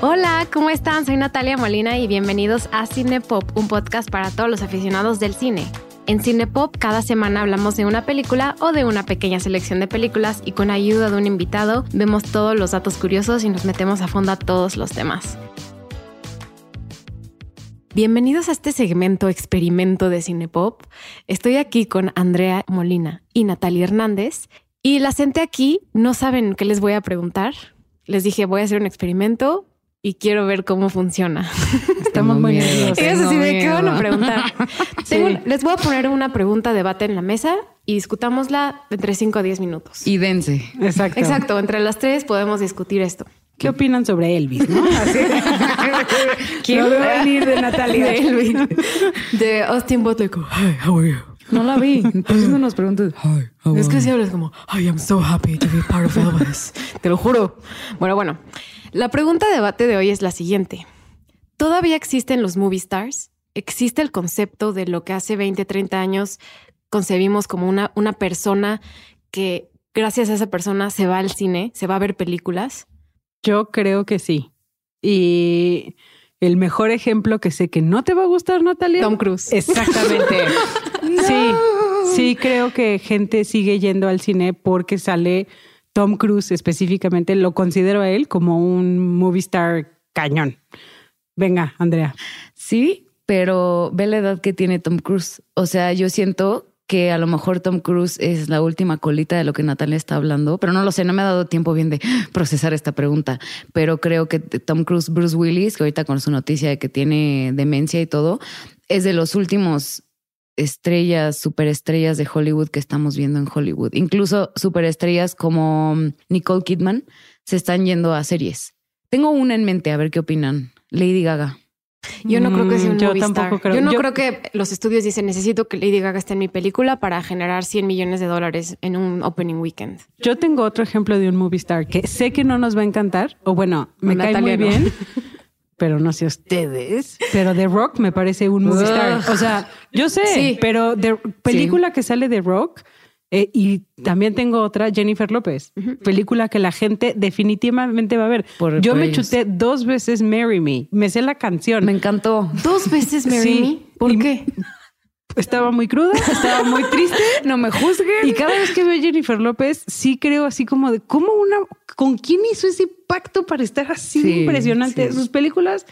Hola, ¿cómo están? Soy Natalia Molina y bienvenidos a Cinepop, un podcast para todos los aficionados del cine. En Cinepop cada semana hablamos de una película o de una pequeña selección de películas y con ayuda de un invitado vemos todos los datos curiosos y nos metemos a fondo a todos los temas. Bienvenidos a este segmento experimento de Cinepop. Estoy aquí con Andrea Molina y Natalia Hernández y la senté aquí, no saben qué les voy a preguntar. Les dije, voy a hacer un experimento, y quiero ver cómo funciona. Estamos muy nerviosos. Ellos así de qué van a preguntar. les voy a poner una pregunta debate en la mesa y discutámosla entre 5 a 10 minutos. Y dense. Exacto. Exacto. Entre las tres podemos discutir esto. ¿Qué opinan sobre Elvis? ¿no? Así. Quiero venir de Natalia. De Elvis. De Austin Butler. Hi, how are you? No la vi. Entonces no nos preguntas. es que si hablas como, I am so happy to be part of Elvis. Te lo juro. Bueno, bueno. La pregunta de debate de hoy es la siguiente. ¿Todavía existen los movie stars? ¿Existe el concepto de lo que hace 20, 30 años concebimos como una, una persona que gracias a esa persona se va al cine, se va a ver películas? Yo creo que sí. Y el mejor ejemplo que sé que no te va a gustar, Natalia. Tom Cruise. Exactamente. Sí, sí, creo que gente sigue yendo al cine porque sale Tom Cruise específicamente, lo considero a él como un movie star cañón. Venga, Andrea. Sí, pero ve la edad que tiene Tom Cruise. O sea, yo siento que a lo mejor Tom Cruise es la última colita de lo que Natalia está hablando, pero no lo sé, no me ha dado tiempo bien de procesar esta pregunta, pero creo que Tom Cruise, Bruce Willis, que ahorita con su noticia de que tiene demencia y todo, es de los últimos estrellas, superestrellas de Hollywood que estamos viendo en Hollywood. Incluso superestrellas como Nicole Kidman se están yendo a series. Tengo una en mente, a ver qué opinan. Lady Gaga. Yo no creo que sea un mm, yo tampoco Creo. Yo no creo que los estudios dicen necesito que Lady Gaga esté en mi película para generar 100 millones de dólares en un opening weekend. Yo tengo otro ejemplo de un movie star que sé que no nos va a encantar, o bueno, me cae muy bien. pero no sé ustedes. Pero The Rock me parece un movie star. O sea, yo sé, pero de película que sale de Rock. Eh, y también tengo otra, Jennifer López, película que la gente definitivamente va a ver. yo me chuté dos veces Marry Me, me sé la canción. Me encantó. ¿Dos veces Marry Me? ¿Por qué? estaba muy cruda, estaba muy triste. no me juzguen. Y cada vez que veo a Jennifer López, sí creo así como de cómo una, con quién hizo ese pacto para estar así impresionante. Sus películas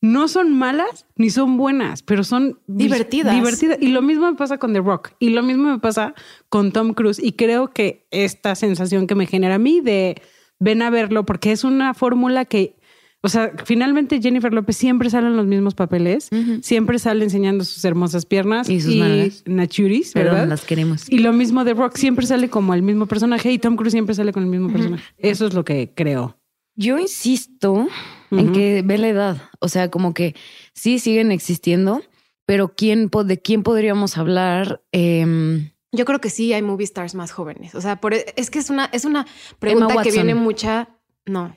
no son malas ni son buenas, pero son divertidas. Divertidas. Y lo mismo me pasa con The Rock. Y lo mismo me pasa con Tom Cruise. Y creo que esta sensación que me genera a mí de ven a verlo, porque es una fórmula que o sea, finalmente Jennifer López siempre sale en los mismos papeles, siempre sale enseñando sus hermosas piernas y sus y nachuris, ¿verdad? las queremos. Y lo mismo de Rock, siempre sale como el mismo personaje y Tom Cruise siempre sale con el mismo personaje. Eso es lo que creo. Yo insisto en que ve la edad, o sea, como que sí siguen existiendo, pero ¿quién, ¿de quién podríamos hablar? Em, Yo creo que sí hay movie stars más jóvenes. O sea, por, e, es que es una, es una pregunta que viene mucha. No,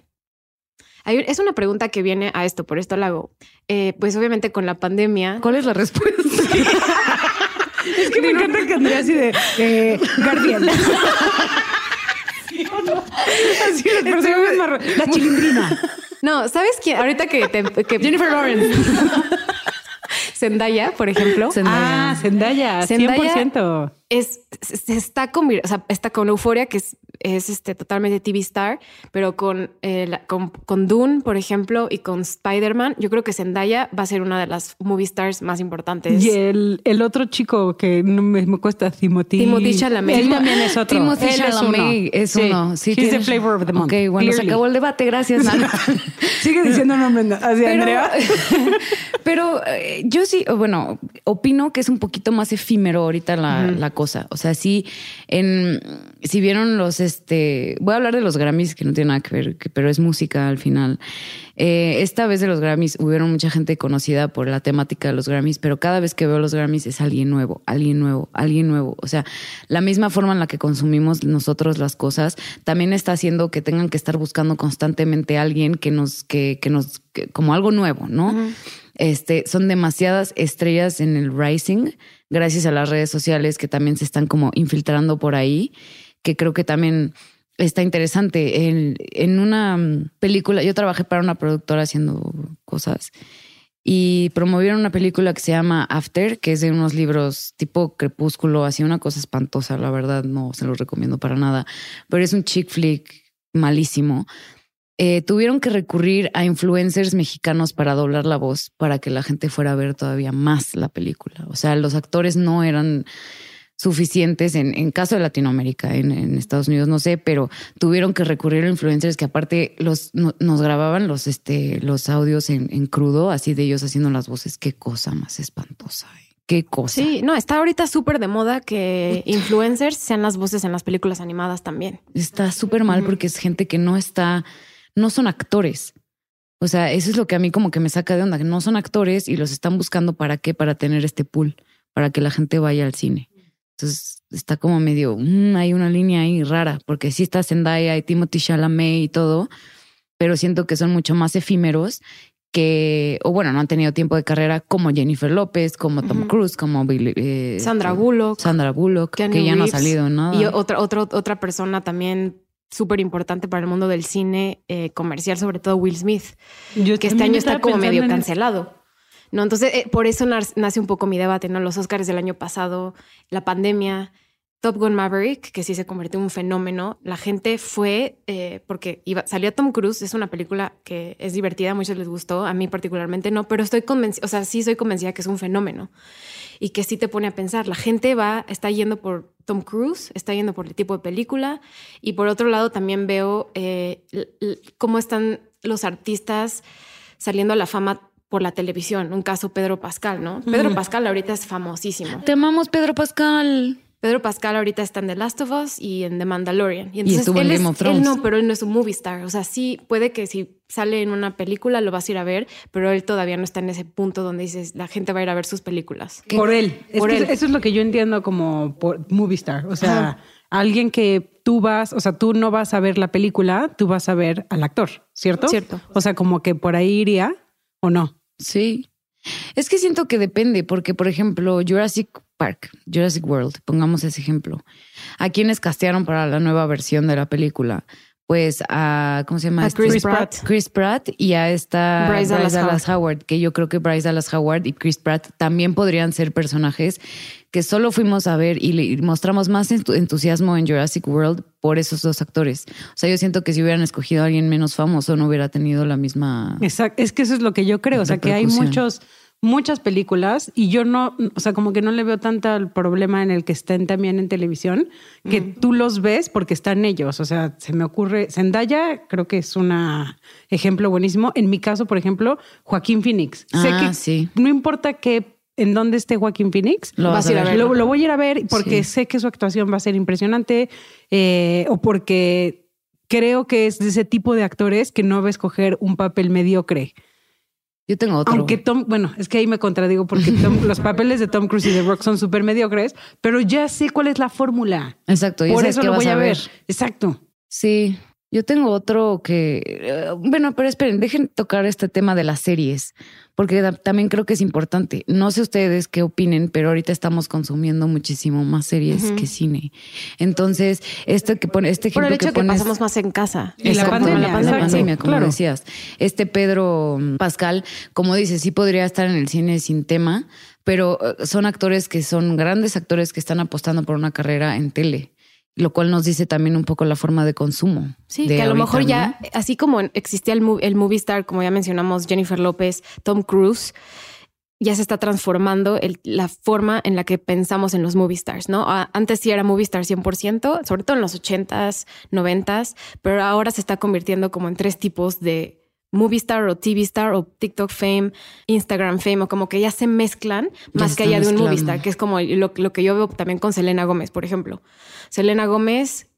es una pregunta que viene a esto, por esto la hago. Eh, pues obviamente con la pandemia. ¿Cuál es la respuesta? es que me encanta que Andrea así de eh, Guardián. así la chilindrina. No, ¿sabes quién? Ahorita que, que Jennifer Lawrence. Zendaya, por ejemplo. Zendaya. Ah, Zendaya, Zendaya 100%. Es, se está con, o sea, está con Euforia, que es es este, totalmente TV star, pero con, eh, con, con, Dune, por ejemplo, y con Spider-Man, yo creo que Zendaya va a ser una de las movie stars más importantes. Y el, el otro chico que no me, me cuesta, Timothy. Timothy Chalamet. Él también es otro. Timothy Chalamet es uno. Sí, He's the flavor of the month. Ok, bueno, se acabó el debate, gracias. Sigue diciendo nombre así, pero, Andrea. pero eh, yo sí, bueno, opino que es un poquito más efímero ahorita la, la cosa. O sea, sí, en, si vieron los este, voy a hablar de los Grammys, que no tiene nada que ver, pero es música al final. Eh, esta vez de los Grammys hubieron mucha gente conocida por la temática de los Grammys, pero cada vez que veo los Grammys es alguien nuevo, alguien nuevo, alguien nuevo. O sea, la misma forma en la que consumimos nosotros las cosas también está haciendo que tengan que estar buscando constantemente a alguien que nos, que, que nos, como algo nuevo, ¿no? Este, son demasiadas estrellas en el Rising, gracias a las redes sociales que también se están como infiltrando por ahí, que creo que también está interesante. En, en una película, yo trabajé para una productora haciendo cosas y promovieron una película que se llama After, que es de unos libros tipo crepúsculo, así una cosa espantosa, la verdad no se los recomiendo para nada, pero es un chick flick malísimo. Eh, tuvieron que recurrir a influencers mexicanos para doblar la voz para que la gente fuera a ver todavía más la película. O sea, los actores no eran suficientes en, en caso de Latinoamérica, en, Estados Unidos no sé, pero tuvieron que recurrir a influencers que aparte los nos grababan los este los audios en, en, crudo, así de ellos haciendo las voces. Qué cosa más espantosa. ¿eh? Qué cosa. Sí, no, está ahorita súper de moda que influencers sean las voces en las películas animadas también. Está súper mal porque es gente que no está, no son actores. O sea, eso es lo que a mí como que me saca de onda, que no son actores y los están buscando para qué, para tener este pool, para que la gente vaya al cine. Entonces está como medio, mm, hay una línea ahí rara, porque sí está Zendaya y Timothy Chalamet y todo, pero siento que son mucho más efímeros que, o bueno, no han tenido tiempo de carrera como Jennifer López, como Tom Cruise, como eh, Sandra Bullock. Sandra Bullock, que ya no ha salido nada. Y otra, otra, otra persona también súper importante para el mundo del cine eh, comercial, sobre todo Will Smith, que este año está como medio cancelado. No, entonces eh, por eso nace un poco mi debate, ¿no? Los Oscars del año pasado, la pandemia, Top Gun Maverick, que sí se convirtió en un fenómeno. La gente fue eh, porque iba, salió Tom Cruise, es una película que es divertida, a muchos les gustó, a mí particularmente no, pero estoy convencida, o sea, sí soy convencida que es un fenómeno y que sí te pone a pensar. La gente va, está yendo por Tom Cruise, está yendo por el tipo de película y por otro lado también veo eh, cómo están los artistas saliendo a la fama por la televisión. Un caso Pedro Pascal, ¿no? Pedro Pascal ahorita es famosísimo. Te amamos, Pedro Pascal. Pedro Pascal ahorita está en The Last of Us y en The Mandalorian. Y, entonces estuvo él, en Game of Thrones. no, pero él no es un movie star. O sea, sí puede que si sale en una película lo vas a ir a ver, pero él todavía no está en ese punto donde dices la gente va a ir a ver sus películas. Por él. Por él. Eso es lo que yo entiendo como movie star. O sea, alguien que tú vas, o sea, tú no vas a ver la película, tú vas a ver al actor, ¿cierto? Cierto. O sea, como que por ahí iría o no. Sí. Es que siento que depende, porque por ejemplo, Jurassic Park, Jurassic World, pongamos ese ejemplo. ¿A quiénes castearon para la nueva versión de la película? Pues a, ¿cómo se llama? Este? Chris Pratt. Chris Pratt y a esta Bryce, Dallas, Howard. que yo creo que Bryce Dallas Howard y Chris Pratt también podrían ser personajes que solo fuimos a ver y mostramos más entusiasmo en Jurassic World por esos dos actores. O sea, yo siento que si hubieran escogido a alguien menos famoso no hubiera tenido la misma... Exacto, es que eso es lo que yo creo, o sea, que hay muchos muchas películas y yo no, o sea, como que no le veo tanto el problema en el que estén también en televisión, que tú los ves porque están ellos. O sea, se me ocurre, Zendaya creo que es un ejemplo buenísimo. En mi caso, por ejemplo, Joaquín Phoenix. sé ah, que sí. no importa qué en dónde esté Joaquín Phoenix, lo, vas a ver. Lo, voy a ir a ver porque sé que su actuación va a ser impresionante eh, o porque creo que es de ese tipo de actores que no va a escoger un papel mediocre. Yo tengo otro. Aunque Tom, bueno, es que ahí me contradigo porque los papeles de Tom Cruise y de Rock son súper mediocres, pero ya sé cuál es la fórmula. Exacto. Por eso lo voy a ver. Exacto. Sí. Yo tengo otro que, eh, bueno, pero esperen, dejen tocar este tema de las series, porque también creo que es importante. No sé ustedes qué opinen, pero ahorita estamos consumiendo muchísimo más series que cine. Entonces, este que pone, este ejemplo Por el hecho que, pasamos más en casa. Y la pandemia, la pandemia, como decías. Este Pedro Pascal, como dices, sí podría estar en el cine sin tema, pero eh, son actores que son grandes actores que están apostando por una carrera en tele lo cual nos dice también un poco la forma de consumo. Sí, que a lo mejor ya, así como existía el, el movie star, como ya mencionamos, Jennifer López, Tom Cruise, ya se está transformando la forma en la que pensamos en los movie stars, ¿no? Antes sí era movie star 100%, sobre todo en los 80s, 90s, pero ahora se está convirtiendo como en tres tipos de movie star o TV star o TikTok fame, Instagram fame, o como que ya se mezclan más que allá de un movie star, que es como lo, que yo veo también con Selena Gómez, por ejemplo. Selena Gómez,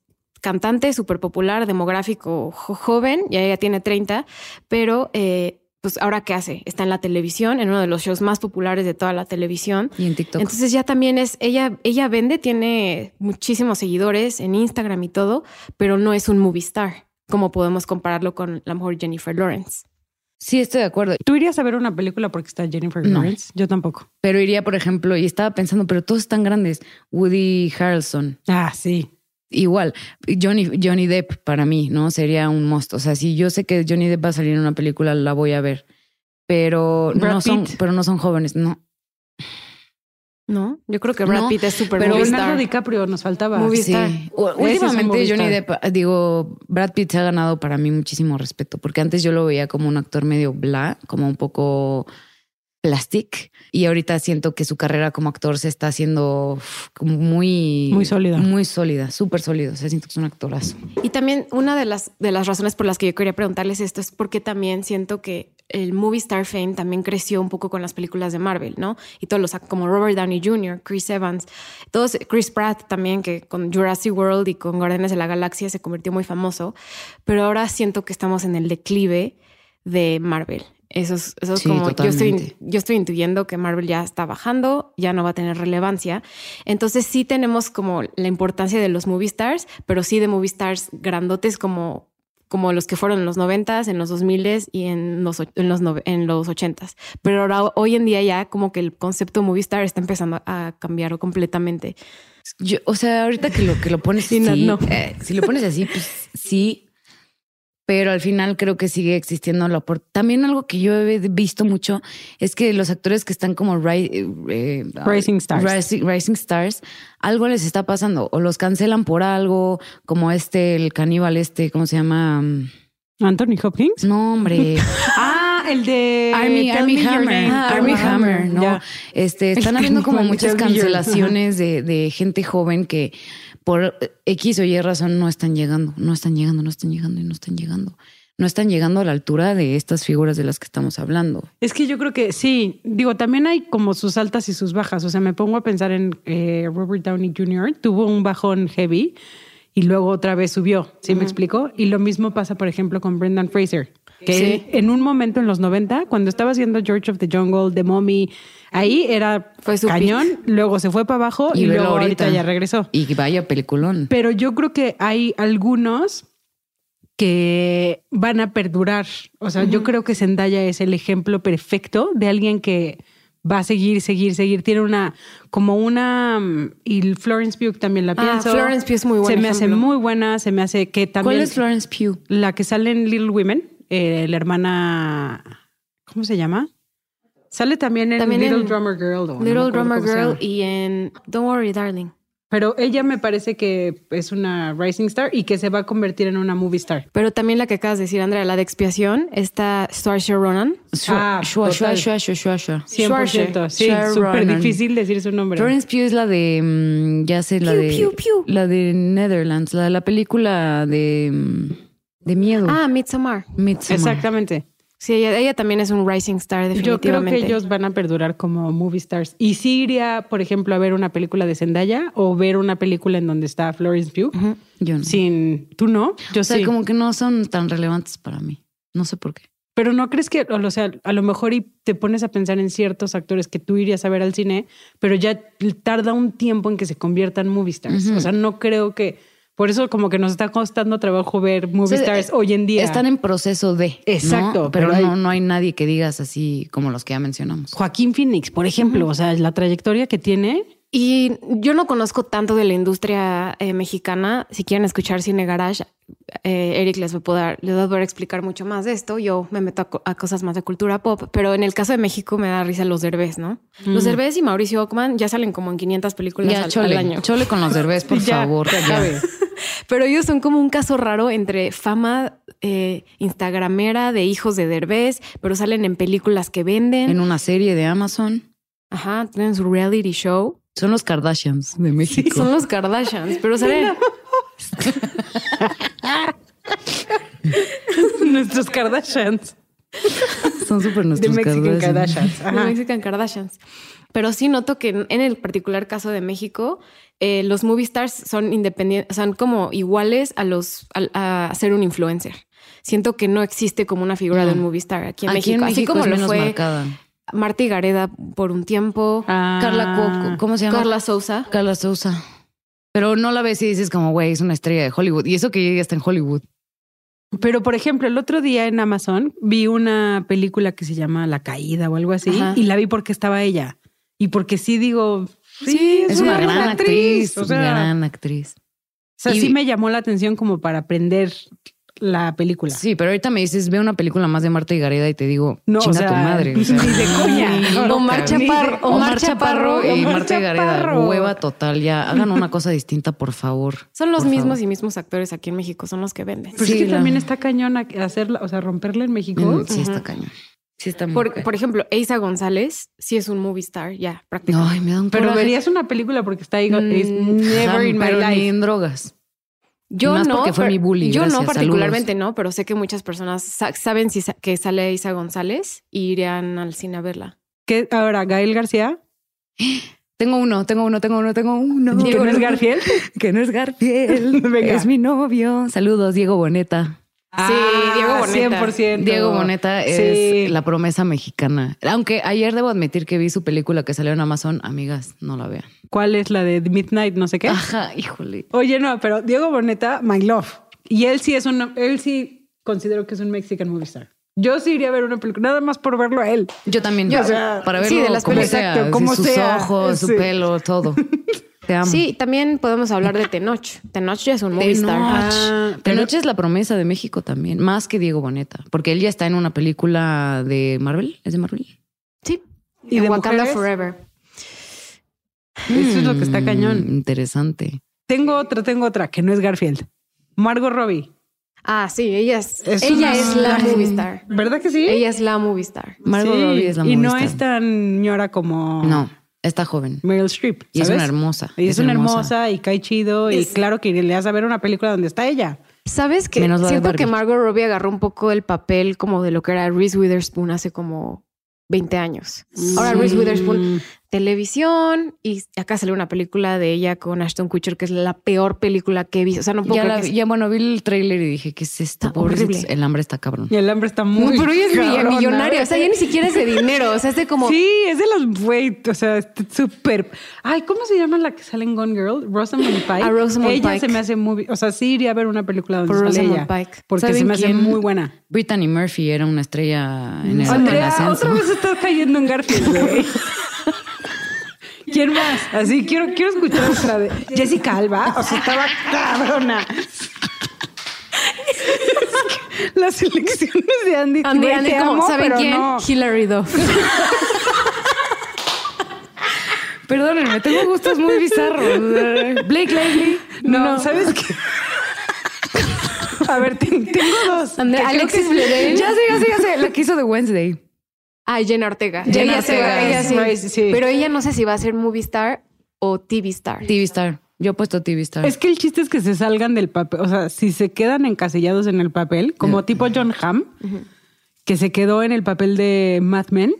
cantante súper popular, demográfico joven, ya ella tiene 30, pero eh, pues ahora qué hace? Está en la televisión, en uno de los shows más populares de toda la televisión. Y en TikTok. Entonces ya también es, ella, ella vende, tiene muchísimos seguidores en Instagram y todo, pero no es un movie star como podemos compararlo con la mejor Jennifer Lawrence. Sí, estoy de acuerdo. ¿Tú irías a ver una película porque está Jennifer Lawrence? Yo tampoco. Pero iría, por ejemplo, y estaba pensando, pero todos están grandes. Woody Harrelson. Ah, sí. Igual, Johnny, Johnny Depp para mí, ¿no? Sería un monstruo. O sea, si yo sé que Johnny Depp va a salir en una película, la voy a ver. Pero no son, pero no son jóvenes, no. No, yo creo que Brad Pitt es súper Pero Leonardo DiCaprio nos faltaba. Sí. Últimamente Johnny Depp, digo, Brad Pitt se ha ganado para mí muchísimo respeto, porque antes yo lo veía como un actor medio bla, como un poco plastic y ahorita siento que su carrera como actor se está haciendo muy muy sólida. muy sólida súper sólida. O sea siento que es un actorazo. Y también una de las de las razones por las que yo quería preguntarles esto es porque también siento que el movie star fame también creció un poco con las películas de Marvel no y todos los como Robert Downey Jr. Chris Evans todos Chris Pratt también que con Jurassic World y con Guardianes de la Galaxia se convirtió muy famoso pero ahora siento que estamos en el declive de Marvel eso es, eso es como yo estoy, yo estoy intuyendo que Marvel ya está bajando, ya no va a tener relevancia. Entonces sí tenemos como la importancia de los movie stars, pero sí de movie stars grandotes como, como los que fueron en los noventas, en los 2000 y en los, en los, en los ochentas. Pero ahora hoy en día ya como que el concepto movie star está empezando a cambiar completamente. Yo, o sea, ahorita que lo que lo pones así, no, eh, si lo pones así, pues sí, pero al final creo que sigue existiendo la oportunidad. También algo que yo he visto mucho es que los actores que están como eh, Rising Stars. Rising, Stars, algo les está pasando o los cancelan por algo, como este, el caníbal este, ¿cómo se llama? Anthony Hopkins. No, hombre. ah, el de Army, Hammer. Army Hammer, ¿no? Este, están habiendo como muchas cancelaciones de, de gente joven que por X o Y razón no están llegando, no están llegando, no están llegando y no están llegando. No están llegando a la altura de estas figuras de las que estamos hablando. Es que yo creo que sí, digo, también hay como sus altas y sus bajas. O sea, me pongo a pensar en eh, Robert Downey Jr., tuvo un bajón heavy y luego otra vez subió, ¿sí me explico? Y lo mismo pasa, por ejemplo, con Brendan Fraser, que en un momento en los 90, cuando estaba haciendo George of the Jungle, The Mommy, Ahí era fue su cañón, luego se fue para abajo y, luego ahorita, ya regresó. Y vaya peliculón. Pero yo creo que hay algunos que van a perdurar. O sea, yo creo que Zendaya es el ejemplo perfecto de alguien que va a seguir, seguir, seguir. Tiene una, como una, y Florence Pugh también la ah, pienso. Florence Pugh es muy buena. Se me hace muy buena, se me hace que también. ¿Cuál es Florence Pugh? La que sale en Little Women, eh, la hermana, ¿cómo se llama? Sale también en Little Drummer Girl. Little Drummer Girl y en Don't Worry, Darling. Pero ella me parece que es una rising star y que se va a convertir en una movie star. Pero también la que acabas de decir, Andrea, la de expiación, está Saoirse Ronan. Ah, Shua, Shua, Shua, Shua, Shua. 100%. Sí, súper difícil decir su nombre. Florence Pugh es la de, mm, ya sé, la de... La de Netherlands, la de la película de, mm, de miedo. Ah, Midsommar. Midsommar. Exactamente. Sí, ella, también es un rising star, definitivamente. Yo creo que ellos van a perdurar como movie stars. ¿Y si iría, por ejemplo, a ver una película de Zendaya o ver una película en donde está Florence Pugh? Yo no. Sin, ¿Tú no? Yo o sea, como que no son tan relevantes para mí. No sé por qué. Pero no crees que, o sea, a lo mejor y te pones a pensar en ciertos actores que tú irías a ver al cine, pero ya tarda un tiempo en que se conviertan movie stars. O sea, no creo que por eso como que nos está costando trabajo ver movie stars hoy en día. Están en proceso de. Exacto. Pero, no, no hay nadie que digas así como los que ya mencionamos. Joaquín Phoenix, por ejemplo, o sea, la trayectoria que tiene. Y yo no conozco tanto de la industria eh, mexicana. Si quieren escuchar Cine Garage, eh, Eric les va, a poder, les va a poder explicar mucho más de esto. Yo me meto a, cosas más de cultura pop, pero en el caso de México me da risa los derbés, ¿no? Los derbés y Mauricio Ockman ya salen como en 500 películas al, año. Chole con los derbés, por favor. pero ellos son como un caso raro entre fama eh, instagramera de hijos de derbés, pero salen en películas que venden. En una serie de Amazon. Ajá, tienen su reality show. Son los Kardashians de México. son los Kardashians, pero salen... nuestros Kardashians. Son súper nuestros The Mexican Kardashians. Mexican Kardashians. Pero sí noto que en el particular caso de México, eh, los movie stars son independientes, son como iguales a los a, ser un influencer. Siento que no existe como una figura de un movie star aquí en, México, así como lo fue marcada. Marta Gareda por un tiempo, ah. Carla ¿cómo se llama? Carla Sousa. Carla Sousa. Pero no la ves y dices como, güey, es una estrella de Hollywood. Y eso que ella está en Hollywood. Pero, por ejemplo, el otro día en Amazon vi una película que se llama La Caída o algo así y la vi porque estaba ella. Y porque sí digo, sí, es, una, gran actriz. o sea, gran actriz. O sea, sí me llamó la atención como para aprender la película. Sí, pero ahorita me dices, ve una película más de Marta y Gareda y te digo, no, chinga tu madre. O sea, ni de coña. Omar Chaparro, Omar Chaparro y Marta y Gareda. Hueva total, ya. Hagan una cosa distinta, por favor. Son los mismos y mismos actores aquí en México, son los que venden. Pero sí, también está cañón hacerla, o sea, romperla en México. Mm, sí, está cañón. Sí, está muy por, por, ejemplo, Eisa González sí es un movie star, ya, prácticamente. Ay, me da un Pero verías una película porque está ahí, mm, never in my life. en drogas. Yo no, porque fue mi bully. Yo no particularmente no, pero sé que muchas personas saben si que sale Isa González y irían al cine a verla. ¿Qué ahora Gael García? Tengo uno, tengo uno, tengo uno, tengo uno. ¿Que no es Garfield? que no es Garfield. Es mi novio. Saludos, Diego Boneta. Ah, sí, Diego Boneta. 100%. Diego Boneta es la promesa mexicana. Aunque ayer debo admitir que vi su película que salió en Amazon. Amigas, no la vean. ¿Cuál es la de Midnight, no sé qué? Ajá, híjole. Oye, no, pero Diego Boneta, my love. Y él sí es un, él sí considero que es un Mexican movie star. Yo sí iría a ver una película, nada más por verlo a él. Yo también. para verlo de las como sea, como sus ojos, su pelo, todo. Sí, también podemos hablar de Tenoch. Tenoch ya es un movie star. Ah, Tenoch es la promesa de México también, más que Diego Boneta, porque él ya está en una película de Marvel. ¿Es de Marvel? Sí. Y de Wakanda Forever. Eso es lo que está mm, cañón. Interesante. Tengo otra, tengo otra, que no es Garfield. Margot Robbie. Ah, sí, ella es, ella es la movie star. ¿Verdad que sí? Ella es la movie star. Margot Robbie es la movie star. Y no es tan ñora como. No. Está joven. Meryl Streep. Y es una hermosa. Y es, una hermosa. y cae chido. Y claro que le vas a ver una película donde está ella. ¿Sabes qué? Siento que Margot Robbie agarró un poco el papel como de lo que era Reese Witherspoon hace como 20 años. Ahora Reese Witherspoon televisión y acá salió una película de ella con Ashton Kutcher que es la peor película que he visto. O sea, no puedo ya, ya bueno, vi el tráiler y dije, ¿qué es esto? Horrible. El hambre está cabrón. Y el hambre está muy Pero ella es millonaria. O sea, ya ni siquiera es de dinero. O sea, es de como... Sí, es de los... Güey, o sea, súper... Ay, ¿cómo se llama la que sale en Gone Girl? Rosamund Pike. A Rosamund ella se me hace muy... O sea, sí iría a ver una película donde Por sale ella. Pike. Porque se me hace muy buena. Brittany Murphy era una estrella en el Andrea, otra vez estás cayendo en Garfield, güey. ¿Quién más? Así, quiero, quiero escuchar otra de Jessica Alba. O sea, estaba cabrona. Las elecciones de Andy. Andy, Andy como, ¿saben quién? Hillary Duff. Perdónenme, tengo gustos muy bizarros. Blake Lively. No, ¿sabes qué? A ver, tengo dos. Alexis Bledel. Ya sé, ya sé, ya sé. La que hizo de Wednesday. Ah, Jenna Ortega. Jenna Ortega. Ella sí. Pero ella no sé si va a ser movie star o TV star. TV star. Yo he puesto TV star. Es que el chiste es que se salgan del papel. O sea, si se quedan encasillados en el papel, como tipo John Hamm, que se quedó en el papel de Mad Men,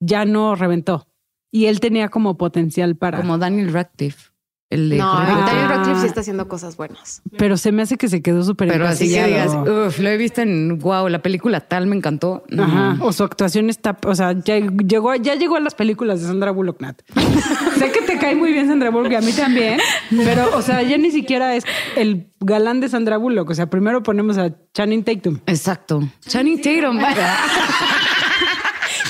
ya no reventó. Y él tenía como potencial para. Como Daniel Radcliffe. El de no, Daniel Radcliffe sí está haciendo cosas buenas. Pero se me hace que se quedó súper Pero así que digas, uf, lo he visto en wow, la película tal me encantó. Ajá. O su actuación está, o sea, ya llegó, ya llegó a las películas de Sandra Bullock Nat. sé que te cae muy bien Sandra Bullock y a mí también, pero, o sea, ya ni siquiera es el galán de Sandra Bullock. O sea, primero ponemos a Channing Tatum. Exacto. Channing Tatum.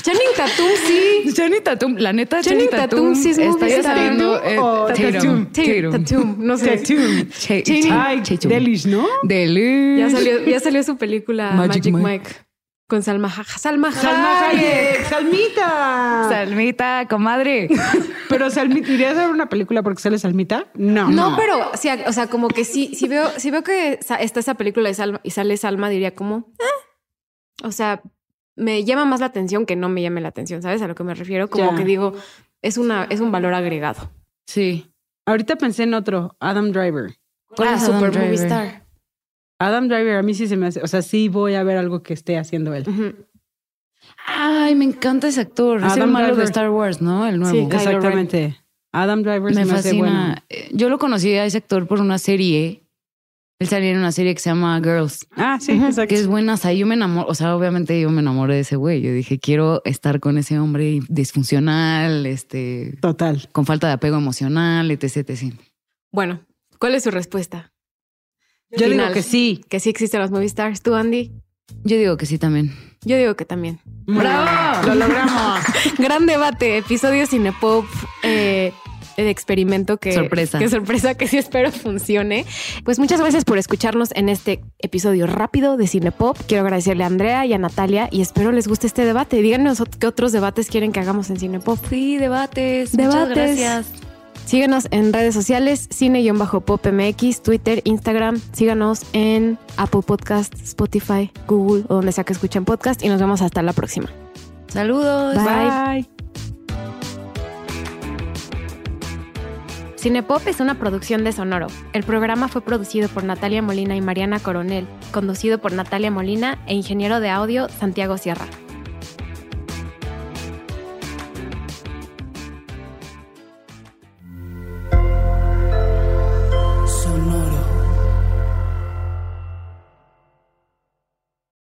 Channing Tatum sí. Channing Tatum, la neta Channing, Tatum, sí es está saliendo eh, Tatum. Tatum. no sé. Tatum. Ay, Delish, ¿no? Delish. Ya salió, ya salió su película Magic, Mike. Con Salma, Salma, Salma Hayek. Salmita. Salmita, comadre. pero Salmita, ¿irías a ver una película porque sale Salmita? No. No, pero sí, o sea, como que sí, si veo, si veo que está esa película Salma y sale Salma, diría como, eh. o sea, me llama más la atención que no me llame la atención, ¿sabes? A lo que me refiero, como que digo, es una, es un valor agregado. Sí. Ahorita pensé en otro, Adam Driver. ¿Cuál ah, Super Movie Star. Adam Driver a mí sí se me hace, o sea, sí voy a ver algo que esté haciendo él. Ay, me encanta ese actor. es el malo de Star Wars, ¿no? El nuevo. Sí, exactamente. Adam Driver me, fascina. Yo lo conocí a ese actor por una serie él salió en una serie que se llama Girls. Ah, sí, exacto. Que es buena. O sea, yo me enamoro, o sea, obviamente yo me enamoré de ese güey. Yo dije, quiero estar con ese hombre disfuncional, este. Total. Con falta de apego emocional, etc, etc. Bueno, ¿cuál es su respuesta? Yo digo que sí. Que sí existen los movie stars. ¿Tú, Andy? Yo digo que sí también. Yo digo que también. ¡Bravo! Lo logramos. Gran debate. Episodio Cinepop. Eh, de experimento que sorpresa. que sorpresa que sí espero funcione. Pues muchas gracias por escucharnos en este episodio rápido de Cinepop. Quiero agradecerle a Andrea y a Natalia y espero les guste este debate. Díganos qué otros debates quieren que hagamos en Cinepop. Sí, debates. Debates. Muchas gracias. Síguenos en redes sociales, cine-popmx, Twitter, Instagram. Síganos en Apple Podcast, Spotify, Google o donde sea que escuchen podcast. Y nos vemos hasta la próxima. Saludos. Bye. Cinepop es una producción de Sonoro. El programa fue producido por Natalia Molina y Mariana Coronel, conducido por Natalia Molina e ingeniero de audio Santiago Sierra.